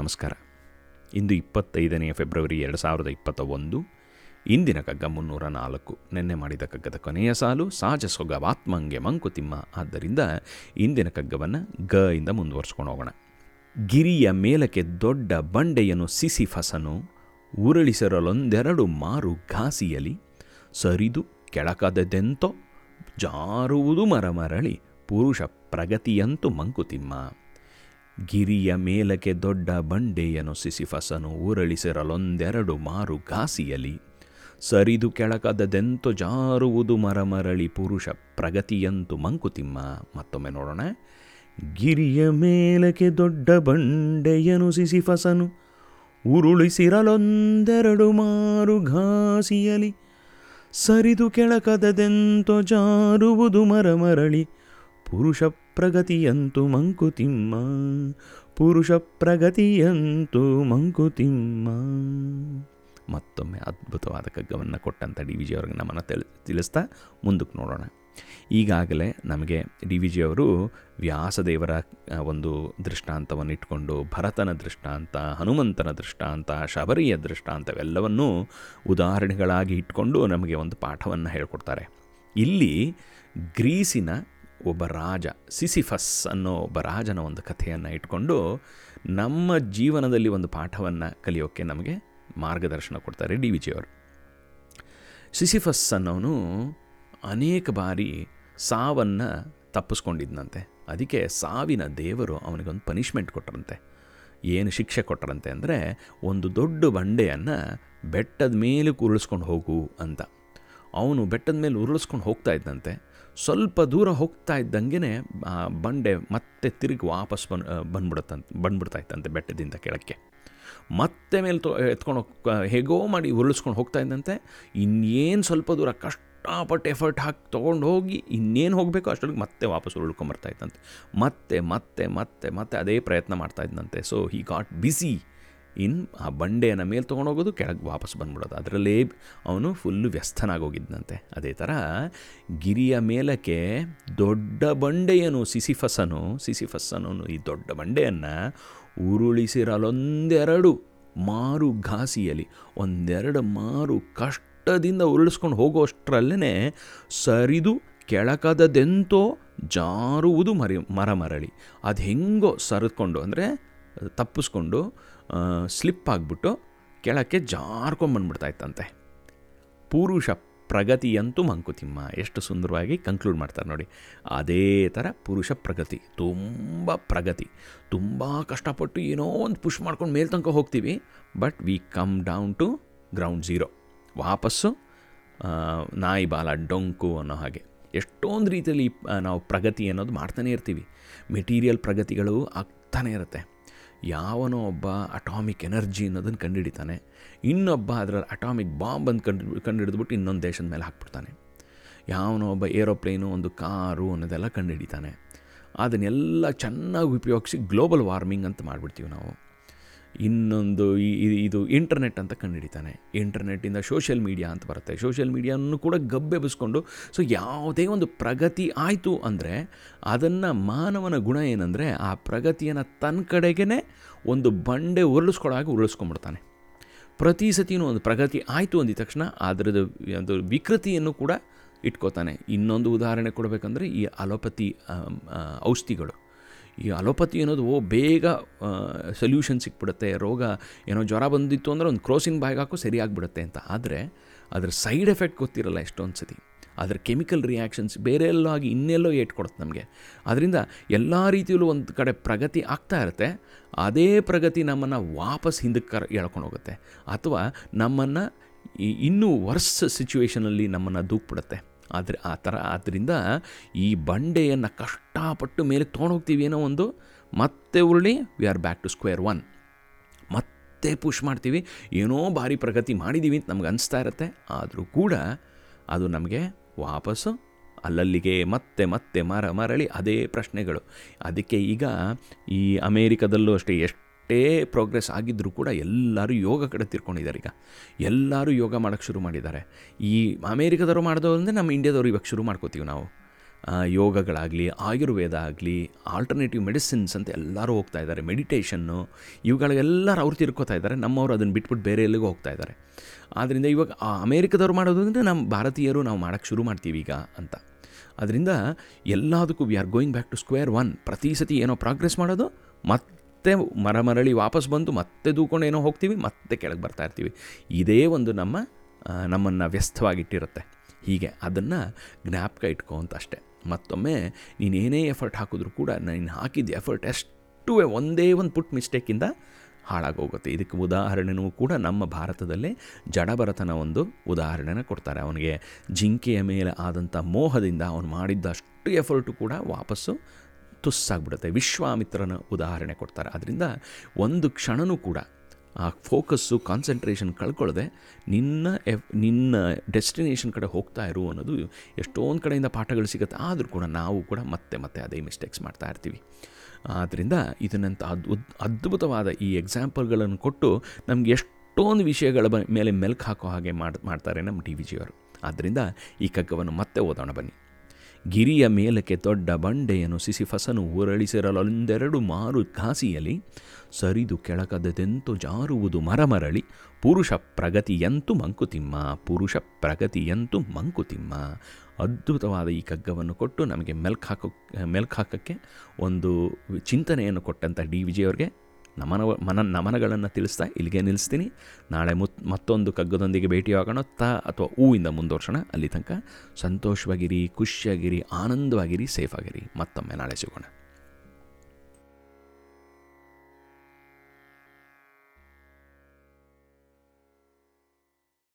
ನಮಸ್ಕಾರ. ಇಂದು ಇಪ್ಪತ್ತೈದನೆಯ ಫೆಬ್ರವರಿ ಎರಡು ಸಾವಿರದ ಇಪ್ಪತ್ತ ಒಂದು ಇಂದಿನ ಕಗ್ಗ ಮುನ್ನೂರ ನಾಲ್ಕು. ನಿನ್ನೆ ಮಾಡಿದ ಕಗ್ಗದ ಕೊನೆಯ ಸಾಲು ಸಹಜ ಸೊಗವಾತ್ಮಂಗೆ ಮಂಕುತಿಮ್ಮ ಆದ್ದರಿಂದ ಇಂದಿನ ಕಗ್ಗವನ್ನು ಗ ಇಂದ ಮುಂದುವರ್ಸ್ಕೊಂಡು ಹೋಗೋಣ. ಗಿರಿಯ ಮೇಲಕ್ಕೆ ದೊಡ್ಡ ಬಂಡೆಯನ್ನು ಸಿಸಿ ಫಸನು, ಉರುಳಿಸಿರಲೊಂದೆರಡು ಮಾರು ಘಾಸಿಯಲಿ, ಸರಿದು ಕೆಳಕದೆಂತೋ ಜಾರುವುದು ಮರಮರಳಿ, ಪುರುಷ ಪ್ರಗತಿಯಂತೂ ಮಂಕುತಿಮ್ಮ ಗಿರಿಯ ಮೇಲಕ್ಕೆ ದೊಡ್ಡ ಬಂಡೆಯನು ಸಿಸಿಫಸನು ಉರುಳಿಸಿರಲೊಂದೆರಡು ಮಾರು ಘಾಸಿಯಲಿ. ಸರಿದು ಕೆಳಕದದೆಂತು ಜಾರುವುದು ಮರಮರಳಿ ಪುರುಷ ಪ್ರಗತಿಯಂತು ಮಂಕುತಿಮ್ಮ. ಮತ್ತೊಮ್ಮೆ ನೋಡೋಣ. ಗಿರಿಯ ಮೇಲಕ್ಕೆ ದೊಡ್ಡ ಬಂಡೆಯನು ಸಿಸಿಫಸನು ಉರುಳಿಸಿರಲೊಂದೆರಡು ಮಾರು ಘಾಸಿಯಲಿ. ಸರಿದು ಕೆಳಕದದೆಂತೋ ಜಾರುವುದು ಮರಮರಳಿ ಪುರುಷ ಪ್ರಗತಿಯಂತೂ ಮಂಕುತಿಮ್ಮ, ಪುರುಷ ಪ್ರಗತಿಯಂತೂ ಮಂಕುತಿಮ್ಮ. ಮತ್ತೊಮ್ಮೆ ಅದ್ಭುತವಾದ ಕಗ್ಗವನ್ನು ಕೊಟ್ಟಂಥ ಡಿ ವಿ ಜಿ ಅವ್ರಿಗೆ ನಮ್ಮನ್ನು ತಿಳಿ, ತಿಳಿಸ್ತಾ ಮುಂದಕ್ಕೆ ನೋಡೋಣ. ಈಗಾಗಲೇ ನಮಗೆ ಡಿ ವಿ ಜಿ ಅವರು ವ್ಯಾಸದೇವರ ಒಂದು ದೃಷ್ಟಾಂತವನ್ನು ಇಟ್ಕೊಂಡು ಭರತನ ದೃಷ್ಟಾಂತ, ಹನುಮಂತನ ದೃಷ್ಟಾಂತ, ಶಬರಿಯ ದೃಷ್ಟಾಂತವೆಲ್ಲವನ್ನೂ ಉದಾಹರಣೆಗಳಾಗಿ ಇಟ್ಕೊಂಡು ನಮಗೆ ಒಂದು ಪಾಠವನ್ನು ಹೇಳ್ಕೊಡ್ತಾರೆ. ಇಲ್ಲಿ ಗ್ರೀಸಿನ ಒಬ್ಬ ರಾಜ, ಸಿಸಿಫಸ್ ಅನ್ನೋ ಒಬ್ಬ ರಾಜನ ಒಂದು ಕಥೆಯನ್ನು ಇಟ್ಕೊಂಡು ನಮ್ಮ ಜೀವನದಲ್ಲಿ ಒಂದು ಪಾಠವನ್ನು ಕಲಿಯೋಕ್ಕೆ ನಮಗೆ ಮಾರ್ಗದರ್ಶನ ಕೊಡ್ತಾರೆ ಡಿ. ಜಿಯವರು ಸಿಸಿಫಸ್ ಅನ್ನೋನು ಅನೇಕ ಬಾರಿ ಸಾವನ್ನು ತಪ್ಪಿಸ್ಕೊಂಡಿದ್ನಂತೆ. ಅದಕ್ಕೆ ಸಾವಿನ ದೇವರು ಅವನಿಗೊಂದು ಪನಿಷ್ಮೆಂಟ್ ಕೊಟ್ಟರಂತೆ ಏನು ಶಿಕ್ಷೆ ಕೊಟ್ಟರಂತೆ ಅಂದರೆ ಒಂದು ದೊಡ್ಡ ಬಂಡೆಯನ್ನು ಬೆಟ್ಟದ ಮೇಲೆ ಉರುಳಿಸ್ಕೊಂಡು ಹೋಗು ಅಂತ. ಅವನು ಬೆಟ್ಟದ ಮೇಲೆ ಉರುಳಿಸ್ಕೊಂಡು ಹೋಗ್ತಾ ಇದ್ದಂತೆ ಸ್ವಲ್ಪ ದೂರ ಹೋಗ್ತಾ ಇದ್ದಂಗೆ ಬಂಡೆ ಮತ್ತೆ ತಿರುಗಿ ವಾಪಸ್ ಬನ್ ಬಂದ್ಬಿಡುತ್ತಂತೆ ಬಂದ್ಬಿಡ್ತಾ ಇತ್ತಂತೆ ಬೆಟ್ಟದಿಂದ ಕೆಳಕ್ಕೆ. ಮತ್ತೆ ಮೇಲೆ ತೊ, ಎತ್ಕೊಂಡು ಹೋಗ್ ಹೇಗೋ ಮಾಡಿ ಉರುಳಿಸ್ಕೊಂಡು ಹೋಗ್ತಾ ಇದ್ದಂತೆ, ಇನ್ನೇನು ಸ್ವಲ್ಪ ದೂರ ಕಷ್ಟಪಟ್ಟು ಎಫರ್ಟ್ ಹಾಕಿ ತೊಗೊಂಡು ಹೋಗಿ ಇನ್ನೇನು ಹೋಗಬೇಕು ಅಷ್ಟೊಳಗೆ ಮತ್ತೆ ವಾಪಸ್ ಉರುಳ್ಕೊಂಬರ್ತಾ ಇದ್ದಂತೆ. ಮತ್ತೆ ಮತ್ತೆ ಮತ್ತೆ ಮತ್ತೆ ಅದೇ ಪ್ರಯತ್ನ ಮಾಡ್ತಾ ಇದ್ದಂತೆ. ಸೊ ಹಿ ಗಾಟ್ ಬಿಸಿ ಇನ್ ಆ ಬಂಡೆಯನ್ನು ಮೇಲೆ ತೊಗೊಂಡೋಗೋದು ಕೆಳಗೆ ವಾಪಸ್ ಬಂದ್ಬಿಡೋದು. ಅದರಲ್ಲೇ ಅವನು ಫುಲ್ಲು ವ್ಯಸ್ತನಾಗೋಗಿದ್ದಂತೆ ಅದೇ ಥರ ಗಿರಿಯ ಮೇಲಕ್ಕೆ ದೊಡ್ಡ ಬಂಡೆಯನು ಸಿಸಿಫಸನು ಸಿಸಿಫಸ್ಸನು ಈ ದೊಡ್ಡ ಬಂಡೆಯನ್ನು ಉರುಳಿಸಿರಲೊಂದೆರಡು ಮಾರು ಘಾಸಿಯಲ್ಲಿ, ಒಂದೆರಡು ಮಾರು ಕಷ್ಟದಿಂದ ಉರುಳಿಸ್ಕೊಂಡು ಹೋಗೋಷ್ಟರಲ್ಲೇ ಸರಿದು ಕೆಳಕದದೆಂತೋ ಜಾರುವುದು ಮರಿ ಮರ ಮರಳಿ ಅದು ಹೆಂಗೋ ಸರಿದ್ಕೊಂಡು ಅಂದರೆ ತಪ್ಪಿಸ್ಕೊಂಡು ಸ್ಲಿಪ್ ಆಗಿಬಿಟ್ಟು ಕೆಳಕ್ಕೆ ಜಾರ್ಕೊಂಬಂದ್ಬಿಡ್ತಾ ಇತ್ತಂತೆ. ಪುರುಷ ಪ್ರಗತಿಯಂತೂ ಮಂಕುತಿಮ್ಮ ಎಷ್ಟು ಸುಂದರವಾಗಿ ಕನ್ಕ್ಲೂಡ್ ಮಾಡ್ತಾರೆ ನೋಡಿ. ಅದೇ ಥರ ಪುರುಷ ಪ್ರಗತಿ, ತುಂಬ ಪ್ರಗತಿ. ತುಂಬ ಕಷ್ಟಪಟ್ಟು ಏನೋ ಒಂದು ಪುಷ್ ಮಾಡ್ಕೊಂಡು ಮೇಲ್ ತನಕ ಹೋಗ್ತೀವಿ but we come down to ground zero ವಾಪಸ್ಸು ನಾಯಿ ಬಾಲ ಡೊಂಕು ಅನ್ನೋ ಹಾಗೆ. ಎಷ್ಟೊಂದು ರೀತಿಯಲ್ಲಿ ನಾವು ಪ್ರಗತಿ ಅನ್ನೋದು ಮಾಡ್ತಾನೆ ಇರ್ತೀವಿ. ಮೆಟೀರಿಯಲ್ ಪ್ರಗತಿಗಳು ಆಗ್ತಾನೇ ಇರುತ್ತೆ. ಯಾವನೋ ಒಬ್ಬ ಅಟಾಮಿಕ್ ಎನರ್ಜಿ ಅನ್ನೋದನ್ನು ಕಂಡುಹಿಡಿತಾನೆ. ಇನ್ನೊಬ್ಬ ಅದರ ಅಟಾಮಿಕ್ ಬಾಂಬ್ ಅಂತ ಕಂಡು, ಕಂಡುಹಿಡಿದ್ಬಿಟ್ಟು ಇನ್ನೊಂದು ದೇಶದ ಮೇಲೆ ಹಾಕ್ಬಿಡ್ತಾನೆ. ಯಾವನೋ ಒಬ್ಬ ಏರೋಪ್ಲೇನು, ಒಂದು ಕಾರು ಅನ್ನೋದೆಲ್ಲ ಕಂಡುಹಿಡಿತಾನೆ. ಅದನ್ನೆಲ್ಲ ಚೆನ್ನಾಗಿ ಉಪಯೋಗಿಸಿ ಗ್ಲೋಬಲ್ ವಾರ್ಮಿಂಗ್ ಅಂತ ಮಾಡಿಬಿಡ್ತೀವಿ ನಾವು. ಇನ್ನೊಂದು ಇದು ಇಂಟರ್ನೆಟ್ ಅಂತ ಕಂಡುಹಿಡಿತಾನೆ. ಇಂಟರ್ನೆಟ್ಟಿಂದ ಸೋಷಿಯಲ್ ಮೀಡಿಯಾ ಅಂತ ಬರುತ್ತೆ. ಸೋಷಿಯಲ್ ಮೀಡಿಯಾನು ಕೂಡ ಗಬ್ಬೆಬ್ಬಿಸ್ಕೊಂಡು ಸೊ ಯಾವುದೇ ಒಂದು ಪ್ರಗತಿ ಆಯಿತು ಅಂದರೆ ಅದನ್ನು ಮಾನವನ ಗುಣ ಏನಂದರೆ ಆ ಪ್ರಗತಿಯನ್ನು ತನ್ನ ಕಡೆಗೇ ಒಂದು ಬಂಡೆ ಉರುಳಿಸ್ಕೊಳ್ಳೋಕೆ ಉರುಳಿಸ್ಕೊಂಡ್ಬಿಡ್ತಾನೆ. ಪ್ರತಿ ಸತಿನೂ ಒಂದು ಪ್ರಗತಿ ಆಯಿತು ಅಂದಿದ ತಕ್ಷಣ ಅದರದ್ದು ಒಂದು ವಿಕೃತಿಯನ್ನು ಕೂಡ ಇಟ್ಕೋತಾನೆ. ಇನ್ನೊಂದು ಉದಾಹರಣೆ ಕೊಡಬೇಕಂದ್ರೆ ಈ ಅಲೋಪತಿ ಔಷಧಿಗಳು. ಈ ಅಲೋಪತಿ ಅನ್ನೋದು ಬೇಗ ಸೊಲ್ಯೂಷನ್ ಸಿಕ್ಬಿಡುತ್ತೆ. ರೋಗ ಏನೋ ಜ್ವರ ಬಂದಿತ್ತು ಅಂದರೆ ಒಂದು ಕ್ರೋಸಿನ್ ಬಾಯಿಗೆ ಹಾಕೋ ಸರಿಯಾಗಿಬಿಡುತ್ತೆ ಅಂತ. ಆದರೆ ಅದರ ಸೈಡ್ ಎಫೆಕ್ಟ್ ಗೊತ್ತಿರಲ್ಲ ಎಷ್ಟೊಂದು ಸತಿ ಅದರ ಕೆಮಿಕಲ್ ರಿಯಾಕ್ಷನ್ಸ್ ಬೇರೆ ಎಲ್ಲೋ ಆಗಿ ಇನ್ನೆಲ್ಲೋ ಏಟ್ ಕೊಡುತ್ತೆ ನಮಗೆ. ಅದರಿಂದ ಎಲ್ಲ ರೀತಿಯಲ್ಲೂ ಒಂದು ಕಡೆ ಪ್ರಗತಿ ಆಗ್ತಾ ಇರುತ್ತೆ. ಅದೇ ಪ್ರಗತಿ ನಮ್ಮನ್ನು ವಾಪಸ್ ಹಿಂದಕ್ಕೆ ಕರ್, ಎಳ್ಕೊಂಡು ಹೋಗುತ್ತೆ. ಅಥವಾ ನಮ್ಮನ್ನು ಇನ್ನೂ ವರ್ಸ್ ಸಿಚುವೇಷನಲ್ಲಿ ನಮ್ಮನ್ನು ದೂಕ್ಬಿಡುತ್ತೆ. ಆದರೆ ಆ ಥರ ಆದ್ದರಿಂದ ಈ ಬಂಡೆಯನ್ನು ಕಷ್ಟಪಟ್ಟು ಮೇಲೆ ತೊಗೊಂಡೋಗ್ತೀವಿ ಏನೋ ಒಂದು, ಮತ್ತೆ ಉರುಳಿ we are back to square one ಮತ್ತೆ ಪುಷ್ ಮಾಡ್ತೀವಿ. ಏನೋ ಭಾರಿ ಪ್ರಗತಿ ಮಾಡಿದ್ದೀವಿ ಅಂತ ನಮ್ಗೆ ಅನಿಸ್ತಾ ಇರುತ್ತೆ. ಆದರೂ ಕೂಡ ಅದು ನಮಗೆ ವಾಪಸ್ಸು ಅಲ್ಲಲ್ಲಿಗೆ ಮತ್ತೆ ಮತ್ತೆ ಮರ ಮರಳಿ ಅದೇ ಪ್ರಶ್ನೆಗಳು. ಅದಕ್ಕೆ ಈಗ ಈ ಅಮೇರಿಕದಲ್ಲೂ ಅಷ್ಟೇ ಎಷ್ಟೇ ಪ್ರೋಗ್ರೆಸ್ ಆಗಿದ್ದರೂ ಕೂಡ ಎಲ್ಲರೂ ಯೋಗ ಕಡೆ ತಿರ್ಕೊಂಡಿದ್ದಾರೆ ಈಗ. ಎಲ್ಲರೂ ಯೋಗ ಮಾಡೋಕ್ಕೆ ಶುರು ಮಾಡಿದ್ದಾರೆ. ಈ ಅಮೇರಿಕದವರು ಮಾಡಿದವರು ಅಂದರೆ ನಮ್ಮ ಇಂಡಿಯಾದವರು ಇವಾಗ ಶುರು ಮಾಡ್ಕೋತೀವಿ ನಾವು. ಯೋಗಗಳಾಗಲಿ, ಆಯುರ್ವೇದ ಆಗಲಿ ಆಲ್ಟರ್ನೇಟಿವ್ ಮೆಡಿಸಿನ್ಸ್ ಅಂತ ಎಲ್ಲರೂ ಹೋಗ್ತಾ ಇದ್ದಾರೆ. ಮೆಡಿಟೇಷನ್ನು ಇವುಗಳಿಗೆಲ್ಲರೂ ಅವ್ರು ತಿರ್ಕೋತಾ ಇದ್ದಾರೆ. ನಮ್ಮವರು ಅದನ್ನು ಬಿಟ್ಬಿಟ್ಟು ಬೇರೆ ಎಲ್ಲಿಗೂ ಹೋಗ್ತಾ ಇದ್ದಾರೆ. ಆದ್ದರಿಂದ ಇವಾಗ ಅಮೇರಿಕದವ್ರು ಮಾಡೋದು ಅಂದರೆ ನಮ್ಮ ಭಾರತೀಯರು ನಾವು ಮಾಡೋಕ್ಕೆ ಶುರು ಮಾಡ್ತೀವಿ ಈಗ ಅಂತ. ಅದರಿಂದ ಎಲ್ಲದಕ್ಕೂ we are going back to square one ಪ್ರತಿ ಸತಿ ಏನೋ ಪ್ರೋಗ್ರೆಸ್ ಮಾಡೋದು, ಮತ್ತೆ ಮರ ಮರಳಿ ವಾಪಸ್ ಬಂದು ಮತ್ತೆ ದೂಕೊಂಡು ಏನೋ ಹೋಗ್ತೀವಿ, ಮತ್ತೆ ಕೆಳಗೆ ಬರ್ತಾ ಇರ್ತೀವಿ. ಇದೇ ಒಂದು ನಮ್ಮ ನಮ್ಮನ್ನು ವ್ಯಸ್ತವಾಗಿಟ್ಟಿರುತ್ತೆ ಹೀಗೆ ಅದನ್ನು ಜ್ಞಾಪಕ ಇಟ್ಕೋ ಅಂತ ಅಷ್ಟೇ. ಮತ್ತೊಮ್ಮೆ ನೀನೇನೇ ಎಫರ್ಟ್ ಹಾಕಿದ್ರೂ ಕೂಡ ನೀನು ಹಾಕಿದ ಎಫರ್ಟ್ ಎಷ್ಟು ಒಂದೇ ಒಂದು ಪುಟ್ ಮಿಸ್ಟೇಕಿಂದ ಹಾಳಾಗೋಗುತ್ತೆ. ಇದಕ್ಕೆ ಉದಾಹರಣೆನೂ ಕೂಡ ನಮ್ಮ ಭಾರತದಲ್ಲೇ ಜಡಭರತನ ಒಂದು ಉದಾಹರಣೆನ ಕೊಡ್ತಾರೆ. ಅವನಿಗೆ ಜಿಂಕೆಯ ಮೇಲೆ ಆದಂಥ ಮೋಹದಿಂದ ಅವನು ಮಾಡಿದ್ದಷ್ಟು ಎಫರ್ಟು ಕೂಡ ವಾಪಸ್ಸು ತುಸ್ಸಾಗ್ಬಿಡುತ್ತೆ. ವಿಶ್ವಾಮಿತ್ರನ ಉದಾಹರಣೆ ಕೊಡ್ತಾರೆ. ಅದರಿಂದ ಒಂದು ಕ್ಷಣನೂ ಕೂಡ ಆ ಫೋಕಸ್ಸು, ಕಾನ್ಸಂಟ್ರೇಷನ್ ಕಳ್ಕೊಳ್ಳದೆ ನಿನ್ನ ಎಫ್, ನಿನ್ನ ಡೆಸ್ಟಿನೇಷನ್ ಕಡೆ ಹೋಗ್ತಾ ಇರು ಅನ್ನೋದು ಎಷ್ಟೊಂದು ಕಡೆಯಿಂದ ಪಾಠಗಳು ಸಿಗುತ್ತೆ. ಆದರೂ ಕೂಡ ನಾವು ಕೂಡ ಮತ್ತೆ ಮತ್ತೆ ಅದೇ ಮಿಸ್ಟೇಕ್ಸ್ ಮಾಡ್ತಾ ಇರ್ತೀವಿ. ಆದ್ದರಿಂದ ಇದನ್ನಂಥ ಅದ್ಭುತ ಅದ್ಭುತವಾದ ಈ ಎಕ್ಸಾಂಪಲ್ಗಳನ್ನು ಕೊಟ್ಟು ನಮ್ಗೆ ಎಷ್ಟೊಂದು ವಿಷಯಗಳ ಮೇಲೆ ಮೆಲ್ಕು ಹಾಕೋ ಹಾಗೆ ಮಾಡ್, ಮಾಡ್ತಾರೆ ನಮ್ಮ ಡಿ ವಿ ಜಿಯವರು. ಆದ್ದರಿಂದ ಈ ಕಗ್ಗವನ್ನು ಮತ್ತೆ ಓದೋಣ ಬನ್ನಿ. ಗಿರಿಯ ಮೇಲಕ್ಕೆ ದೊಡ್ಡ ಬಂಡೆಯನ್ನು ಸಿಸಿಫಸನು ಉರಳಿಸಿರಲೊಂದೆರಡು ಮಾರು ಘಾಸಿಯಲಿ ಸರಿದು ಕೆಳಕದೆಂತು ಜಾರುವುದು ಮರಮರಳಿ, ಪುರುಷ ಪ್ರಗತಿಯಂತೂ ಮಂಕುತಿಮ್ಮ, ಪುರುಷ ಪ್ರಗತಿಯಂತೂ ಮಂಕುತಿಮ್ಮ. ಅದ್ಭುತವಾದ ಈ ಕಗ್ಗವನ್ನು ಕೊಟ್ಟು ನಮಗೆ ಮೆಲ್ಕ್ ಹಾಕೋ ಮೆಲ್ಕ್ ಹಾಕೋಕ್ಕೆ ಒಂದು ಚಿಂತನೆಯನ್ನು ಕೊಟ್ಟಂಥ ಡಿ. ವಿಜಯವ್ರಿಗೆ ನಮನ, ಮನ, ನಮನಗಳನ್ನು ತಿಳಿಸ್ತಾ ಇಲ್ಲಿಗೆ ನಿಲ್ಲಿಸ್ತೀನಿ. ನಾಳೆ ಮುತ್, ಮತ್ತೊಂದು ಕಗ್ಗದೊಂದಿಗೆ ಭೇಟಿಯಾಗೋಣ ತ ಅಥವಾ ಹೂವಿಂದ ಮುಂದುವರ್ಸೋಣ. ಅಲ್ಲಿ ತನಕ ಸಂತೋಷವಾಗಿರಿ, ಖುಷಿಯಾಗಿರಿ, ಆನಂದವಾಗಿರಿ ಸೇಫ್ ಆಗಿರಿ ಮತ್ತೊಮ್ಮೆ ನಾಳೆ ಸಿಗೋಣ.